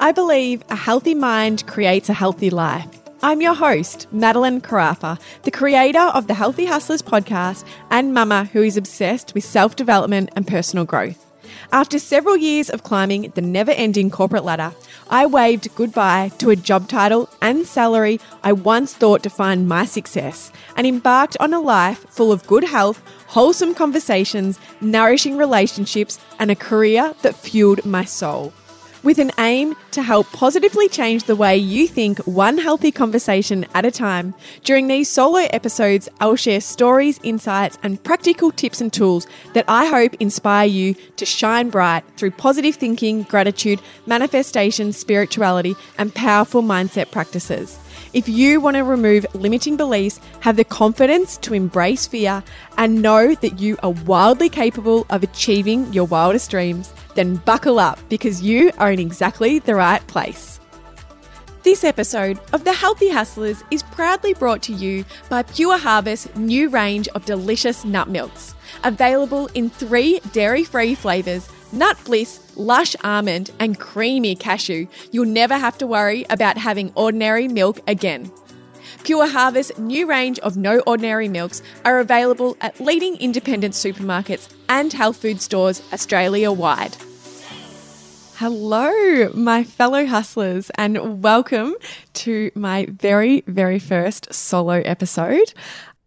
I believe a healthy mind creates a healthy life. I'm your host, Madelyn Carafa, the creator of the Healthy Hustlers podcast and mama who is obsessed with self development and personal growth. After several years of climbing the never ending corporate ladder, I waved goodbye to a job title and salary I once thought defined my success and embarked on a life full of good health, wholesome conversations, nourishing relationships, and a career that fueled my soul with an aim to help positively change the way you think one healthy conversation at a time. During these solo episodes, I'll share stories, insights, and practical tips and tools that I hope inspire you to shine bright through positive thinking, gratitude, manifestation, spirituality, and powerful mindset practices. If you want to remove limiting beliefs, have the confidence to embrace fear, and know that you are wildly capable of achieving your wildest dreams, then buckle up because you are in exactly the right place. This episode of The Healthy Hustlers is proudly brought to you by Pure Harvest new range of delicious nut milks. Available in three dairy free flavours nut bliss, lush almond, and creamy cashew. You'll never have to worry about having ordinary milk again. Pure Harvest's new range of no ordinary milks are available at leading independent supermarkets and health food stores Australia wide. Hello, my fellow hustlers, and welcome to my very, very first solo episode.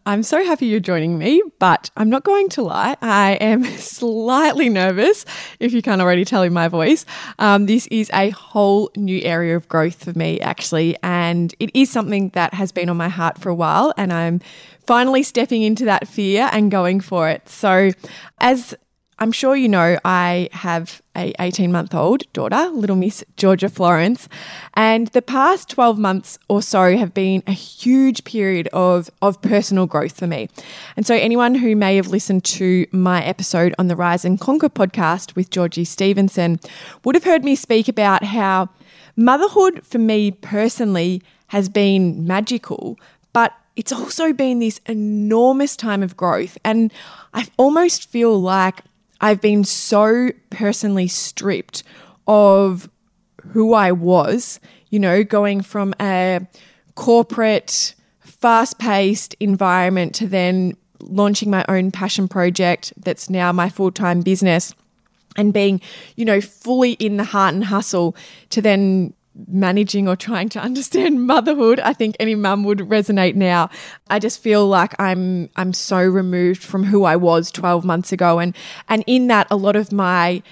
I'm so happy you're joining me, but I'm not going to lie. I am slightly nervous, if you can't already tell in my voice. Um, this is a whole new area of growth for me, actually, and it is something that has been on my heart for a while, and I'm finally stepping into that fear and going for it. So, as I'm sure you know I have a 18 month old daughter, little Miss Georgia Florence, and the past 12 months or so have been a huge period of of personal growth for me. And so anyone who may have listened to my episode on the Rise and Conquer podcast with Georgie Stevenson would have heard me speak about how motherhood for me personally has been magical, but it's also been this enormous time of growth and I almost feel like I've been so personally stripped of who I was, you know, going from a corporate, fast paced environment to then launching my own passion project that's now my full time business and being, you know, fully in the heart and hustle to then managing or trying to understand motherhood i think any mum would resonate now. I just feel like i'm i'm so removed from who i was 12 months ago. And and in that a lot of my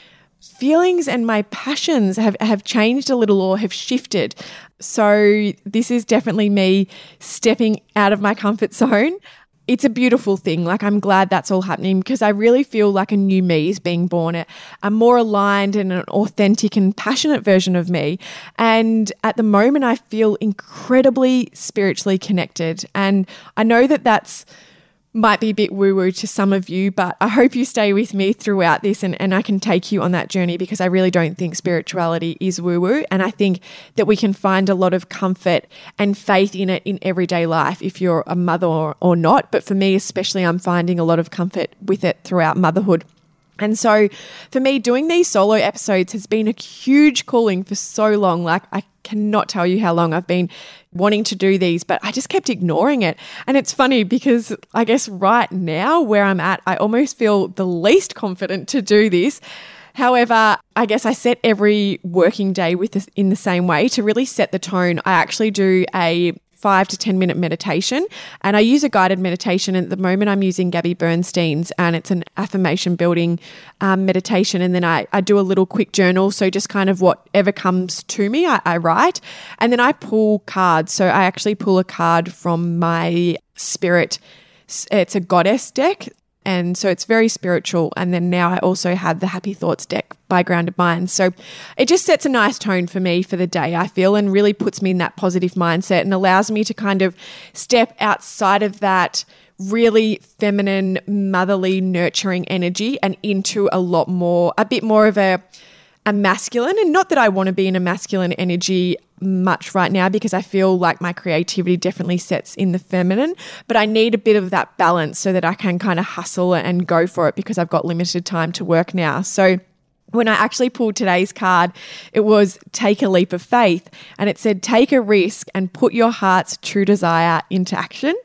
feelings and my passions have have changed a little or have shifted. So this is definitely me stepping out of my comfort zone it's a beautiful thing. Like, I'm glad that's all happening because I really feel like a new me is being born, a, a more aligned and an authentic and passionate version of me. And at the moment, I feel incredibly spiritually connected. And I know that that's might be a bit woo woo to some of you, but I hope you stay with me throughout this and, and I can take you on that journey because I really don't think spirituality is woo woo. And I think that we can find a lot of comfort and faith in it in everyday life if you're a mother or, or not. But for me, especially, I'm finding a lot of comfort with it throughout motherhood. And so for me, doing these solo episodes has been a huge calling for so long. Like, I cannot tell you how long I've been wanting to do these, but I just kept ignoring it. And it's funny because I guess right now, where I'm at, I almost feel the least confident to do this. However, I guess I set every working day with this in the same way to really set the tone. I actually do a five to 10 minute meditation. And I use a guided meditation. At the moment, I'm using Gabby Bernstein's, and it's an affirmation building um, meditation. And then I, I do a little quick journal. So just kind of whatever comes to me, I, I write. And then I pull cards. So I actually pull a card from my spirit. It's a goddess deck. And so it's very spiritual. And then now I also have the Happy Thoughts deck by Grounded Minds. So it just sets a nice tone for me for the day, I feel, and really puts me in that positive mindset and allows me to kind of step outside of that really feminine, motherly, nurturing energy and into a lot more, a bit more of a, a masculine. And not that I want to be in a masculine energy much right now because I feel like my creativity definitely sets in the feminine, but I need a bit of that balance so that I can kind of hustle and go for it because I've got limited time to work now. So when I actually pulled today's card, it was take a leap of faith. And it said, take a risk and put your heart's true desire into action.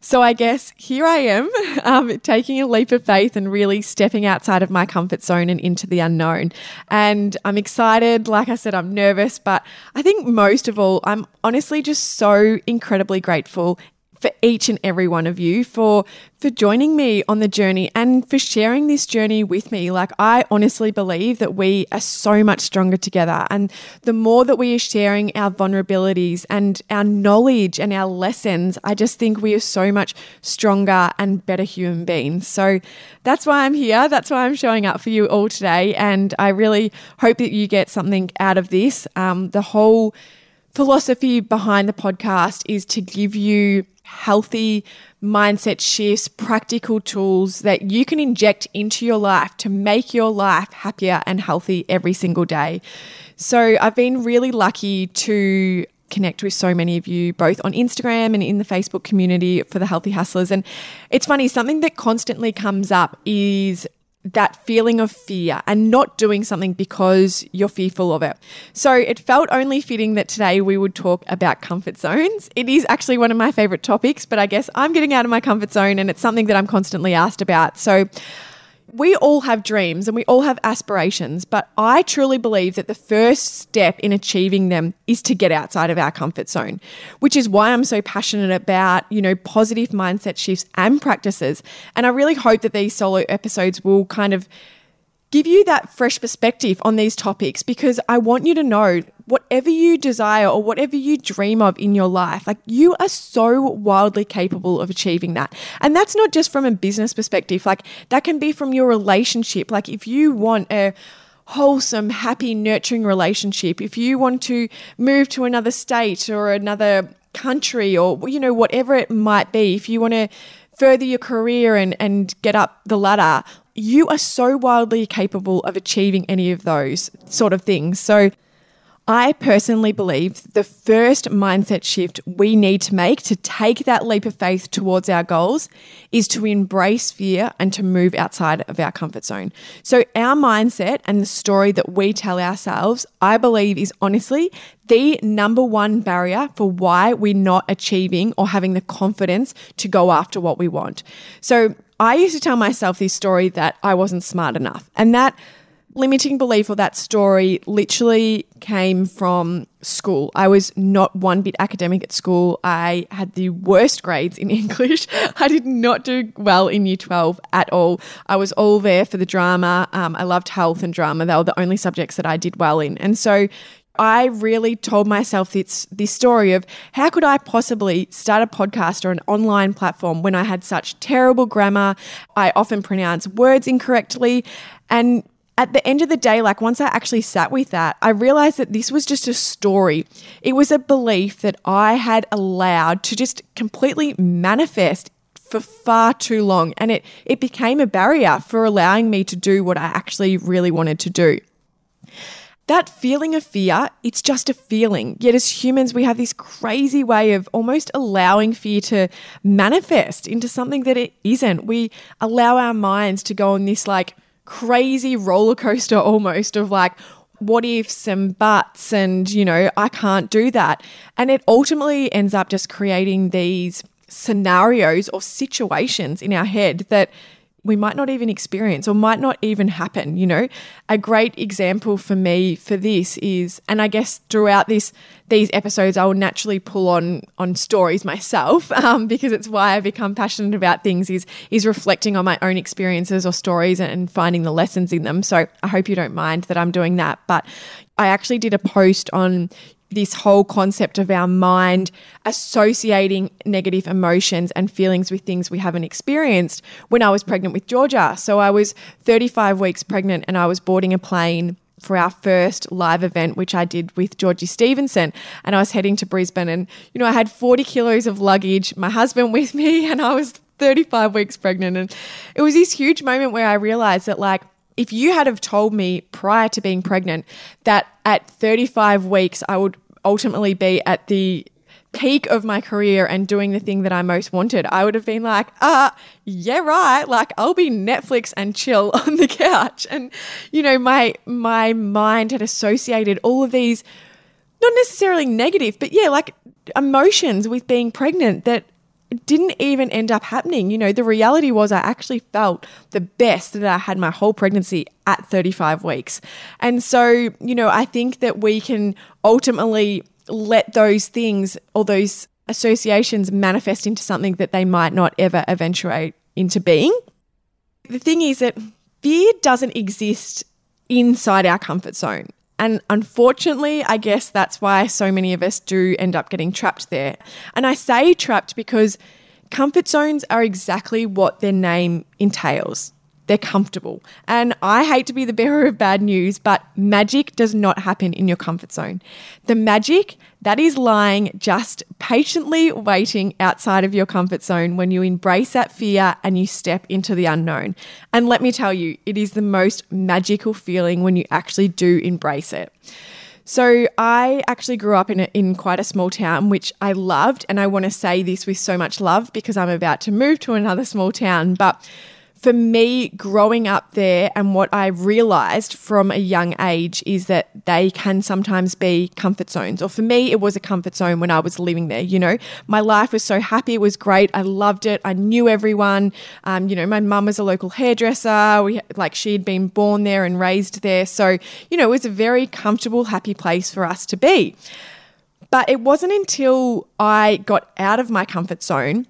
So I guess here I am, um, taking a leap of faith and really stepping outside of my comfort zone and into the unknown. And I'm excited. Like I said, I'm nervous, but I think most of all, I'm honestly just so incredibly grateful for each and every one of you for for joining me on the journey and for sharing this journey with me. Like I honestly believe that we are so much stronger together and the more that we are sharing our vulnerabilities and our knowledge and our lessons, I just think we are so much stronger and better human beings. So that's why I'm here. That's why I'm showing up for you all today and I really hope that you get something out of this. Um, the whole philosophy behind the podcast is to give you healthy mindset shifts, practical tools that you can inject into your life to make your life happier and healthy every single day. So, I've been really lucky to connect with so many of you both on Instagram and in the Facebook community for the Healthy Hustlers. And it's funny, something that constantly comes up is that feeling of fear and not doing something because you're fearful of it. So it felt only fitting that today we would talk about comfort zones. It is actually one of my favorite topics, but I guess I'm getting out of my comfort zone and it's something that I'm constantly asked about. So we all have dreams and we all have aspirations, but I truly believe that the first step in achieving them is to get outside of our comfort zone, which is why I'm so passionate about, you know, positive mindset shifts and practices. And I really hope that these solo episodes will kind of give you that fresh perspective on these topics because I want you to know whatever you desire or whatever you dream of in your life, like you are so wildly capable of achieving that. And that's not just from a business perspective, like that can be from your relationship. Like if you want a wholesome, happy, nurturing relationship, if you want to move to another state or another country or, you know, whatever it might be, if you want to further your career and, and get up the ladder, you are so wildly capable of achieving any of those sort of things. So, I personally believe the first mindset shift we need to make to take that leap of faith towards our goals is to embrace fear and to move outside of our comfort zone. So, our mindset and the story that we tell ourselves, I believe, is honestly the number one barrier for why we're not achieving or having the confidence to go after what we want. So, I used to tell myself this story that I wasn't smart enough, and that limiting belief or that story literally came from school. I was not one bit academic at school. I had the worst grades in English. I did not do well in year 12 at all. I was all there for the drama. Um, I loved health and drama. They were the only subjects that I did well in. And so I really told myself this this story of how could I possibly start a podcast or an online platform when I had such terrible grammar. I often pronounce words incorrectly and at the end of the day, like once I actually sat with that, I realized that this was just a story. It was a belief that I had allowed to just completely manifest for far too long. And it, it became a barrier for allowing me to do what I actually really wanted to do. That feeling of fear, it's just a feeling. Yet, as humans, we have this crazy way of almost allowing fear to manifest into something that it isn't. We allow our minds to go on this like crazy roller coaster almost of like, what ifs and buts, and you know, I can't do that. And it ultimately ends up just creating these scenarios or situations in our head that we might not even experience or might not even happen you know? A great example for me for this is and i guess throughout this these episodes i will naturally pull on on stories myself um, because it's why i become passionate about things is is reflecting on my own experiences or stories and finding the lessons in them. So i hope you don't mind that i'm doing that but I actually did a post on this whole concept of our mind associating negative emotions and feelings with things we haven't experienced when I was pregnant with Georgia. So I was 35 weeks pregnant and I was boarding a plane for our first live event, which I did with Georgie Stevenson. And I was heading to Brisbane. And, you know, I had 40 kilos of luggage, my husband with me, and I was 35 weeks pregnant. And it was this huge moment where I realized that, like, if you had have told me prior to being pregnant that at 35 weeks I would ultimately be at the peak of my career and doing the thing that I most wanted, I would have been like, uh, yeah, right. Like I'll be Netflix and chill on the couch. And, you know, my my mind had associated all of these not necessarily negative, but yeah, like emotions with being pregnant that didn't even end up happening. You know, the reality was I actually felt the best that I had my whole pregnancy at 35 weeks. And so, you know, I think that we can ultimately let those things or those associations manifest into something that they might not ever eventuate into being. The thing is that fear doesn't exist inside our comfort zone. And unfortunately, I guess that's why so many of us do end up getting trapped there. And I say trapped because comfort zones are exactly what their name entails they're comfortable. And I hate to be the bearer of bad news, but magic does not happen in your comfort zone. The magic that is lying just patiently waiting outside of your comfort zone when you embrace that fear and you step into the unknown. And let me tell you, it is the most magical feeling when you actually do embrace it. So I actually grew up in a, in quite a small town, which I loved, and I want to say this with so much love because I'm about to move to another small town. But for me, growing up there and what I realized from a young age is that they can sometimes be comfort zones. Or for me, it was a comfort zone when I was living there. You know, my life was so happy. It was great. I loved it. I knew everyone. Um, you know, my mum was a local hairdresser. We like she had been born there and raised there. So, you know, it was a very comfortable, happy place for us to be. But it wasn't until I got out of my comfort zone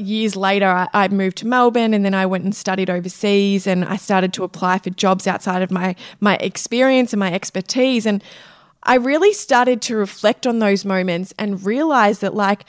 years later, I, moved to Melbourne and then I went and studied overseas and I started to apply for jobs outside of my, my experience and my expertise. And I really started to reflect on those moments and realize that, like,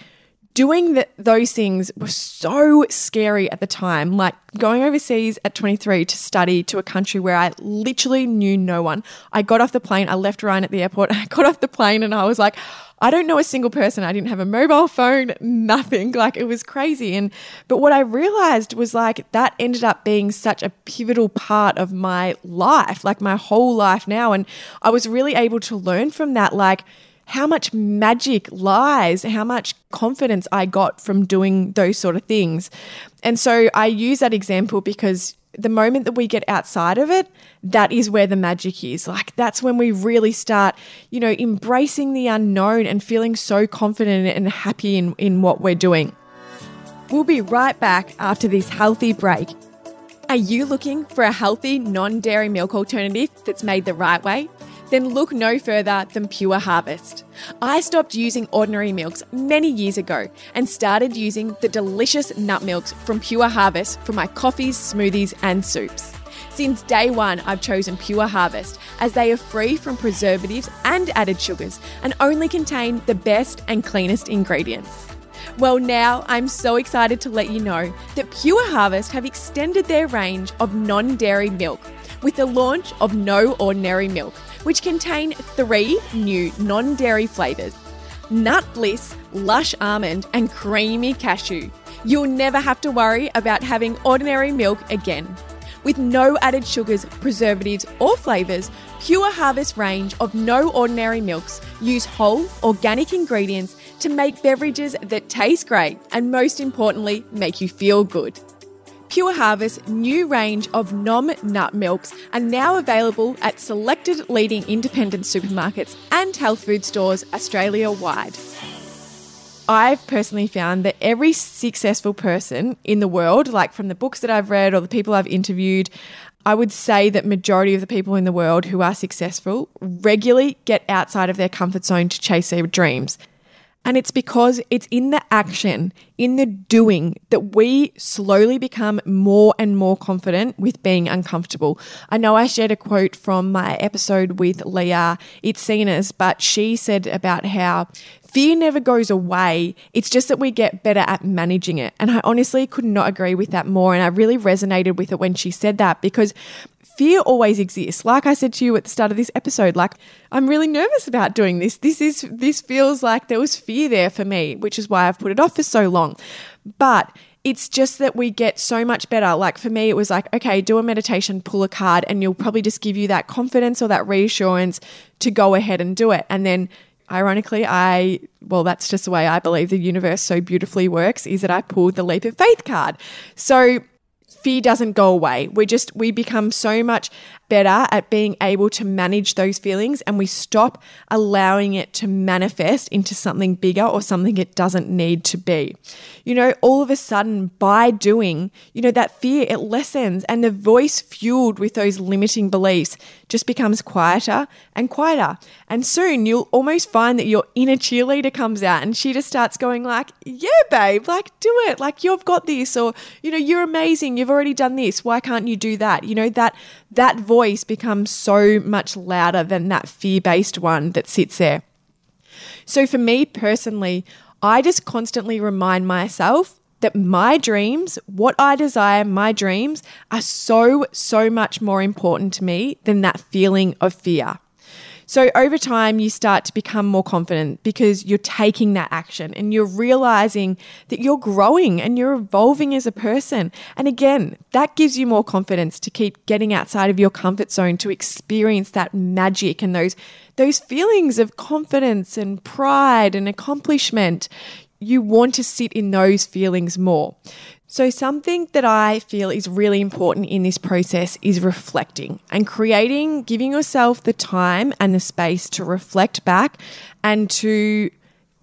doing the, those things was so scary at the time. Like going overseas at 23 to study to a country where I literally knew no one. I got off the plane, I left Ryan at the airport, I got off the plane and I was like, I don't know a single person. I didn't have a mobile phone, nothing. Like it was crazy. And but what I realized was like that ended up being such a pivotal part of my life, like my whole life now. And I was really able to learn from that, like how much magic lies, how much confidence I got from doing those sort of things. And so I use that example because the moment that we get outside of it, that is where the magic is. Like, that's when we really start, you know, embracing the unknown and feeling so confident and happy in, in what we're doing. We'll be right back after this healthy break. Are you looking for a healthy, non dairy milk alternative that's made the right way? Then look no further than Pure Harvest. I stopped using ordinary milks many years ago and started using the delicious nut milks from Pure Harvest for my coffees, smoothies, and soups. Since day one, I've chosen Pure Harvest as they are free from preservatives and added sugars and only contain the best and cleanest ingredients. Well, now I'm so excited to let you know that Pure Harvest have extended their range of non dairy milk with the launch of No Ordinary Milk which contain three new non dairy flavours Nut Bliss, Lush Almond, and Creamy Cashew. You'll never have to worry about having ordinary milk again. With no added sugars, preservatives, or flavours, Pure Harvest range of no ordinary milks use whole, organic ingredients to make beverages that taste great and, most importantly, make you feel good. Pure Harvest's new range of nom nut milks are now available at selected leading independent supermarkets and health food stores Australia wide. I've personally found that every successful person in the world, like from the books that I've read or the people I've interviewed, I would say that majority of the people in the world who are successful regularly get outside of their comfort zone to chase their dreams. And it's because it's in the action, in the doing, that we slowly become more and more confident with being uncomfortable. I know I shared a quote from my episode with Leah Itsines, but she said about how fear never goes away. It's just that we get better at managing it. And I honestly could not agree with that more. And I really resonated with it when she said that because fear always exists. Like I said to you at the start of this episode, like I'm really nervous about doing this. This is this feels like there was fear there for me, which is why I've put it off for so long. But it's just that we get so much better. Like for me, it was like, okay, do a meditation, pull a card, and you'll probably just give you that confidence or that reassurance to go ahead and do it. And then ironically, I, well, that's just the way I believe the universe so beautifully works is that I pulled the leap of faith card. So fear doesn't go away. We just, we become so much better at being able to manage those feelings and we stop allowing it to manifest into something bigger or something it doesn't need to be. You know, all of a sudden, by doing, you know, that fear, it lessens and the voice fueled with those limiting beliefs just becomes quieter and quieter. And soon you'll almost find that your inner cheerleader comes out and she just starts going like, yeah, babe, like do it. Like you've got this or, you know, you're amazing. You've already done this. Why can't you do that? You know, that, that voice becomes so much louder than that fear based one that sits there. So, for me personally, I just constantly remind myself that my dreams, what I desire, my dreams are so, so much more important to me than that feeling of fear. So over time, you start to become more confident because you're taking that action and you're realizing that you're growing and you're evolving as a person. And again, that gives you more confidence to keep getting outside of your comfort zone to experience that magic and those those feelings of confidence and pride and accomplishment you want to sit in those feelings more. So, something that I feel is really important in this process is reflecting and creating, giving yourself the time and the space to reflect back and to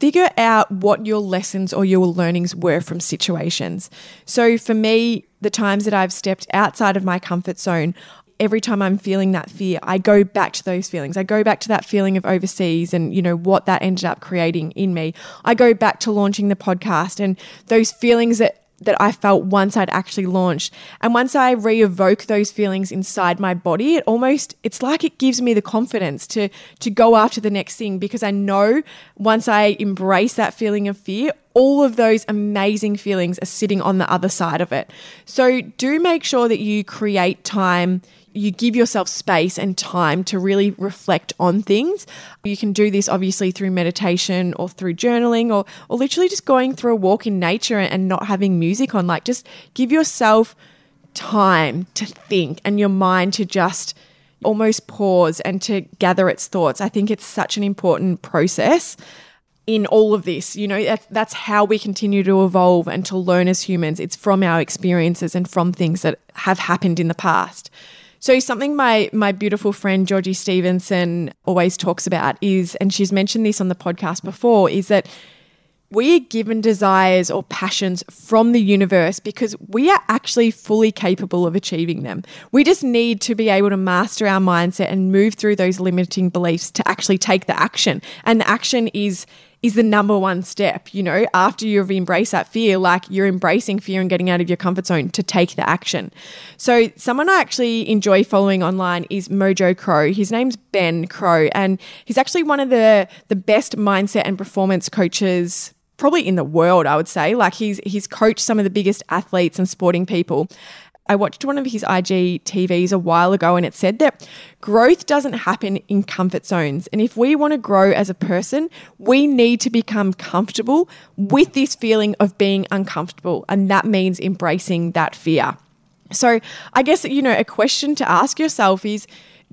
figure out what your lessons or your learnings were from situations. So, for me, the times that I've stepped outside of my comfort zone, every time I'm feeling that fear, I go back to those feelings. I go back to that feeling of overseas and, you know, what that ended up creating in me. I go back to launching the podcast and those feelings that that I felt once I'd actually launched. And once I re-evoke those feelings inside my body, it almost it's like it gives me the confidence to to go after the next thing because I know once I embrace that feeling of fear, all of those amazing feelings are sitting on the other side of it. So do make sure that you create time you give yourself space and time to really reflect on things. You can do this obviously through meditation or through journaling or, or literally just going through a walk in nature and not having music on. Like, just give yourself time to think and your mind to just almost pause and to gather its thoughts. I think it's such an important process in all of this. You know, that's, that's how we continue to evolve and to learn as humans. It's from our experiences and from things that have happened in the past. So something my my beautiful friend Georgie Stevenson always talks about is, and she's mentioned this on the podcast before, is that we are given desires or passions from the universe because we are actually fully capable of achieving them. We just need to be able to master our mindset and move through those limiting beliefs to actually take the action. And the action is is the number one step, you know, after you've embraced that fear, like you're embracing fear and getting out of your comfort zone to take the action. So, someone I actually enjoy following online is Mojo Crowe. His name's Ben Crowe, and he's actually one of the, the best mindset and performance coaches probably in the world, I would say. Like he's he's coached some of the biggest athletes and sporting people. I watched one of his IG TVs a while ago and it said that growth doesn't happen in comfort zones. And if we want to grow as a person, we need to become comfortable with this feeling of being uncomfortable. And that means embracing that fear. So, I guess, you know, a question to ask yourself is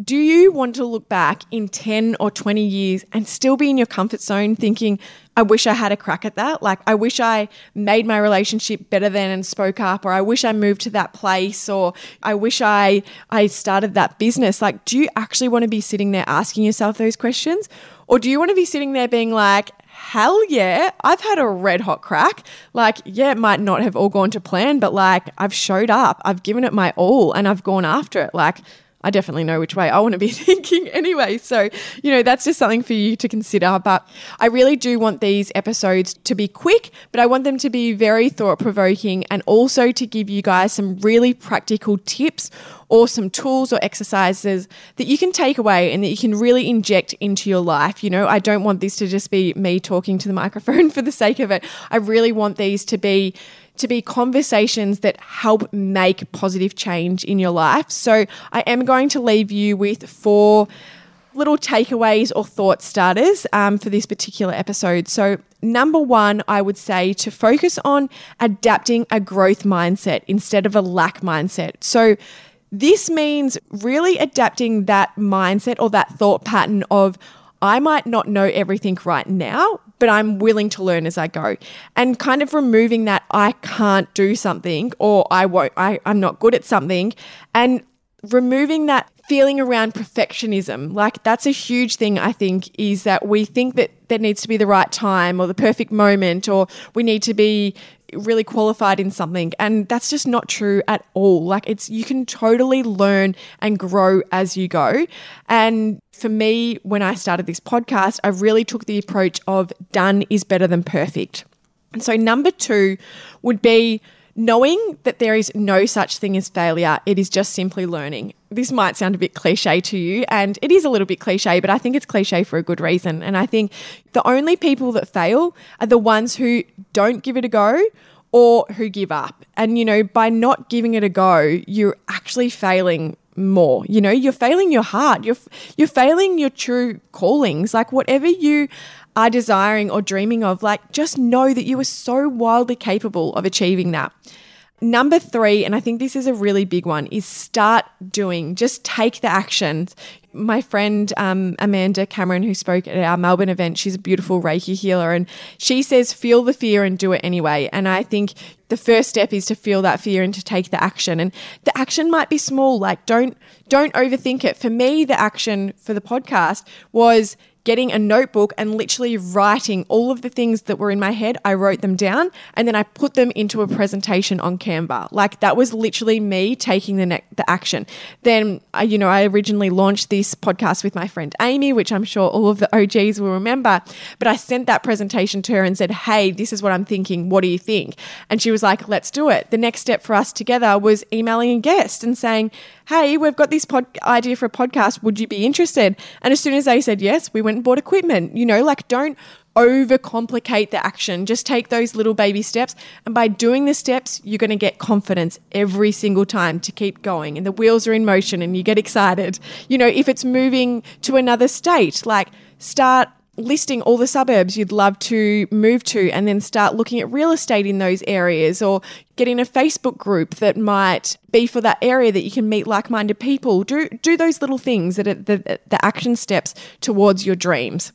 do you want to look back in 10 or 20 years and still be in your comfort zone thinking, I wish I had a crack at that? Like, I wish I made my relationship better then and spoke up, or I wish I moved to that place, or I wish I, I started that business. Like, do you actually want to be sitting there asking yourself those questions? Or do you want to be sitting there being like, hell yeah, I've had a red hot crack. Like, yeah, it might not have all gone to plan, but like, I've showed up, I've given it my all, and I've gone after it. Like, I definitely know which way I want to be thinking anyway. So, you know, that's just something for you to consider. But I really do want these episodes to be quick, but I want them to be very thought provoking and also to give you guys some really practical tips or some tools or exercises that you can take away and that you can really inject into your life. You know, I don't want this to just be me talking to the microphone for the sake of it. I really want these to be to be conversations that help make positive change in your life. So I am going to leave you with four little takeaways or thought starters um, for this particular episode. So, number one, I would say to focus on adapting a growth mindset instead of a lack mindset. So, this means really adapting that mindset or that thought pattern of, I might not know everything right now, but I'm willing to learn as I go. And kind of removing that I can't do something or I won't, I, I'm not good at something, and removing that feeling around perfectionism. Like that's a huge thing, I think, is that we think that there needs to be the right time or the perfect moment or we need to be really qualified in something and that's just not true at all. Like it's you can totally learn and grow as you go. And for me when i started this podcast i really took the approach of done is better than perfect. And so number 2 would be knowing that there is no such thing as failure, it is just simply learning. This might sound a bit cliche to you, and it is a little bit cliche, but I think it's cliche for a good reason. And I think the only people that fail are the ones who don't give it a go or who give up. And, you know, by not giving it a go, you're actually failing more you know you're failing your heart you're you're failing your true callings like whatever you are desiring or dreaming of, like just know that you are so wildly capable of achieving that. Number three, and I think this is a really big one, is start doing. Just take the action. My friend um, Amanda Cameron, who spoke at our Melbourne event, she's a beautiful Reiki healer, and she says, feel the fear and do it anyway. And I think the first step is to feel that fear and to take the action. And the action might be small. Like don't don't overthink it. For me, the action for the podcast was getting a notebook and literally writing all of the things that were in my head. I wrote them down and then I put them into a presentation on Canva. Like that was literally me taking the ne- the action. Then I, you know, I originally launched this podcast with my friend Amy, which I'm sure all of the OGs will remember. But I sent that presentation to her and said, "Hey, this is what I'm thinking. What do you think?" And she was like, "Let's do it." The next step for us together was emailing a guest and saying, hey, we've got this pod- idea for a podcast. Would you be interested? And as soon as they said yes, we went and bought equipment. You know, like don't overcomplicate the action. Just take those little baby steps. And by doing the steps, you're going to get confidence every single time to keep going. And the wheels are in motion and you get excited. You know, if it's moving to another state, like start listing all the suburbs you'd love to move to and then start looking at real estate in those areas or getting a Facebook group that might be for that area that you can meet like-minded people. Do do those little things that are the, the action steps towards your dreams.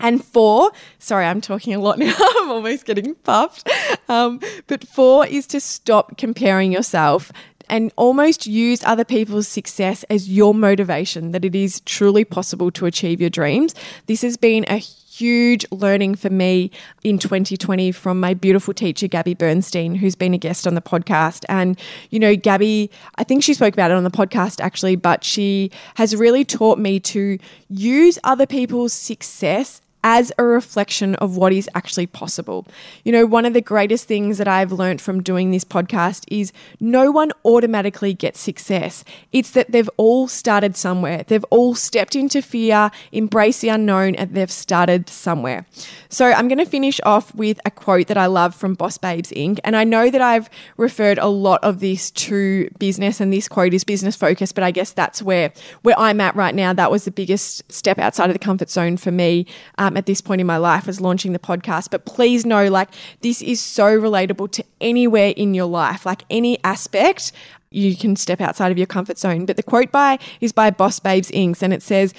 And four, sorry, I'm talking a lot now. I'm almost getting puffed. Um, but four is to stop comparing yourself and almost use other people's success as your motivation that it is truly possible to achieve your dreams. This has been a huge learning for me in 2020 from my beautiful teacher, Gabby Bernstein, who's been a guest on the podcast. And, you know, Gabby, I think she spoke about it on the podcast actually, but she has really taught me to use other people's success as a reflection of what is actually possible. You know, one of the greatest things that I've learned from doing this podcast is no one automatically gets success. It's that they've all started somewhere. They've all stepped into fear, embraced the unknown, and they've started somewhere. So I'm going to finish off with a quote that I love from Boss Babes Inc. And I know that I've referred a lot of this to business, and this quote is business focused, but I guess that's where where I'm at right now. That was the biggest step outside of the comfort zone for me. Um, at this point in my life was launching the podcast. But please know, like, this is so relatable to anywhere in your life, like any aspect. You can step outside of your comfort zone. But the quote by is by Boss Babes Inc. and it says,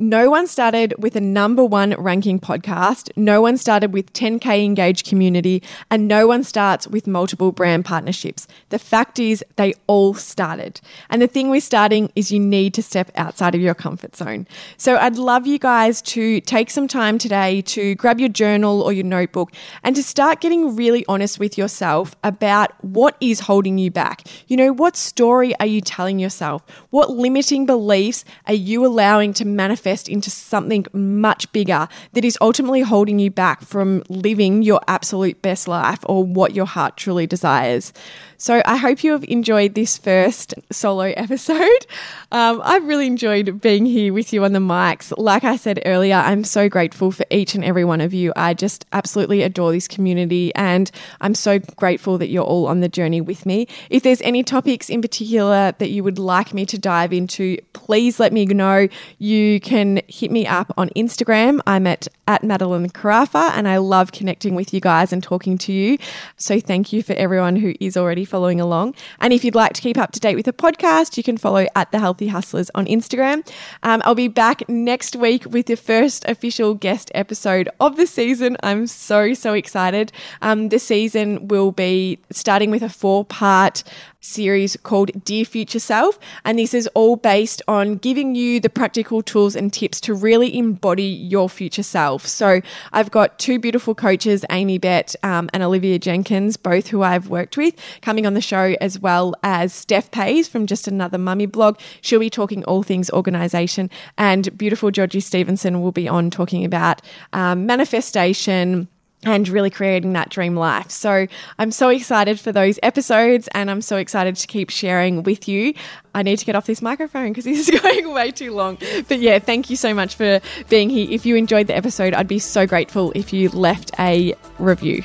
no one started with a number one ranking podcast. No one started with 10K engaged community. And no one starts with multiple brand partnerships. The fact is, they all started. And the thing with starting is you need to step outside of your comfort zone. So I'd love you guys to take some time today to grab your journal or your notebook and to start getting really honest with yourself about what is holding you back. You know, what story are you telling yourself? What limiting beliefs are you allowing to manifest? Manifest into something much bigger that is ultimately holding you back from living your absolute best life or what your heart truly desires. So I hope you have enjoyed this first solo episode. Um, I've really enjoyed being here with you on the mics. Like I said earlier, I'm so grateful for each and every one of you. I just absolutely adore this community and I'm so grateful that you're all on the journey with me. If there's any topics in particular that you would like me to dive into, please let me know. You can can hit me up on Instagram. I'm at, at Madelyn Carafa and I love connecting with you guys and talking to you. So thank you for everyone who is already following along. And if you'd like to keep up to date with the podcast, you can follow at The Healthy Hustlers on Instagram. Um, I'll be back next week with the first official guest episode of the season. I'm so, so excited. Um, the season will be starting with a four part series called Dear Future Self. And this is all based on giving you the practical tools and tips to really embody your future self. So I've got two beautiful coaches, Amy Bett um, and Olivia Jenkins, both who I've worked with, coming on the show, as well as Steph Pase from Just Another Mummy blog. She'll be talking all things organization. And beautiful Georgie Stevenson will be on talking about um, manifestation and really creating that dream life. So I'm so excited for those episodes and I'm so excited to keep sharing with you. I need to get off this microphone because this is going way too long. But yeah, thank you so much for being here. If you enjoyed the episode, I'd be so grateful if you left a review.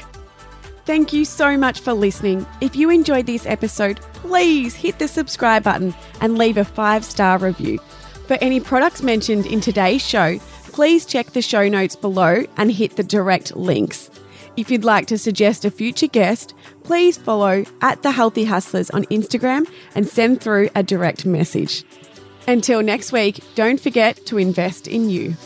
Thank you so much for listening. If you enjoyed this episode, please hit the subscribe button and leave a five star review. For any products mentioned in today's show, please check the show notes below and hit the direct links. If you'd like to suggest a future guest, please follow at The Healthy Hustlers on Instagram and send through a direct message. Until next week, don't forget to invest in you.